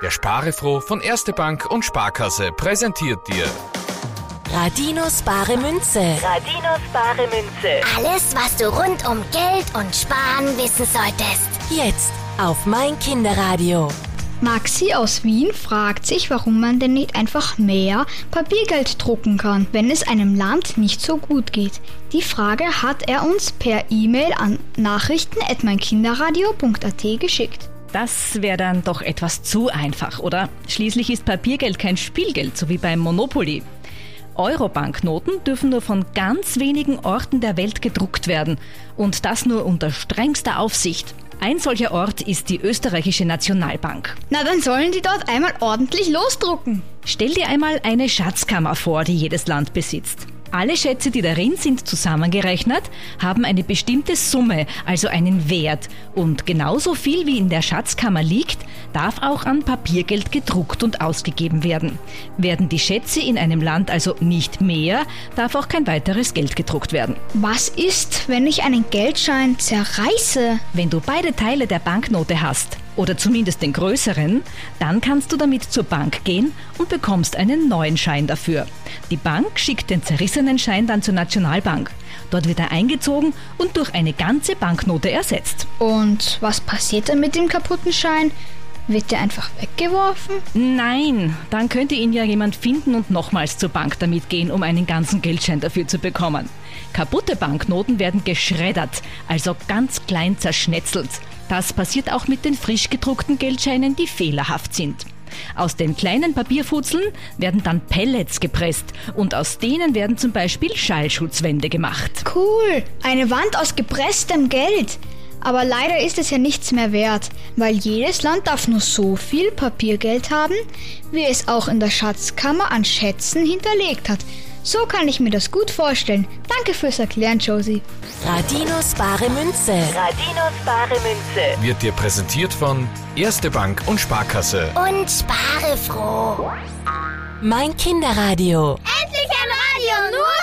Der Sparefroh von Erste Bank und Sparkasse präsentiert dir Radinos bare Münze. Radinos bare Münze. Alles, was du rund um Geld und Sparen wissen solltest. Jetzt auf mein Kinderradio. Maxi aus Wien fragt sich, warum man denn nicht einfach mehr Papiergeld drucken kann, wenn es einem Land nicht so gut geht. Die Frage hat er uns per E-Mail an nachrichten@meinkinderradio.at geschickt. Das wäre dann doch etwas zu einfach, oder? Schließlich ist Papiergeld kein Spielgeld, so wie beim Monopoly. Eurobanknoten dürfen nur von ganz wenigen Orten der Welt gedruckt werden und das nur unter strengster Aufsicht. Ein solcher Ort ist die österreichische Nationalbank. Na, dann sollen die dort einmal ordentlich losdrucken. Stell dir einmal eine Schatzkammer vor, die jedes Land besitzt. Alle Schätze, die darin sind, zusammengerechnet, haben eine bestimmte Summe, also einen Wert. Und genauso viel wie in der Schatzkammer liegt, darf auch an Papiergeld gedruckt und ausgegeben werden. Werden die Schätze in einem Land also nicht mehr, darf auch kein weiteres Geld gedruckt werden. Was ist, wenn ich einen Geldschein zerreiße? Wenn du beide Teile der Banknote hast, oder zumindest den größeren, dann kannst du damit zur Bank gehen und bekommst einen neuen Schein dafür. Die Bank schickt den zerrissenen Schein dann zur Nationalbank. Dort wird er eingezogen und durch eine ganze Banknote ersetzt. Und was passiert dann mit dem kaputten Schein? Wird der einfach weggeworfen? Nein, dann könnte ihn ja jemand finden und nochmals zur Bank damit gehen, um einen ganzen Geldschein dafür zu bekommen. Kaputte Banknoten werden geschreddert, also ganz klein zerschnetzelt. Das passiert auch mit den frisch gedruckten Geldscheinen, die fehlerhaft sind. Aus den kleinen Papierfutzeln werden dann Pellets gepresst und aus denen werden zum Beispiel Schallschutzwände gemacht. Cool, eine Wand aus gepresstem Geld. Aber leider ist es ja nichts mehr wert, weil jedes Land darf nur so viel Papiergeld haben, wie es auch in der Schatzkammer an Schätzen hinterlegt hat. So kann ich mir das gut vorstellen. Danke fürs Erklären, Josie. Radinos bare Münze. Radinos bare Münze. Wird dir präsentiert von Erste Bank und Sparkasse. Und spare froh. Mein Kinderradio. Endlich ein Radio, nur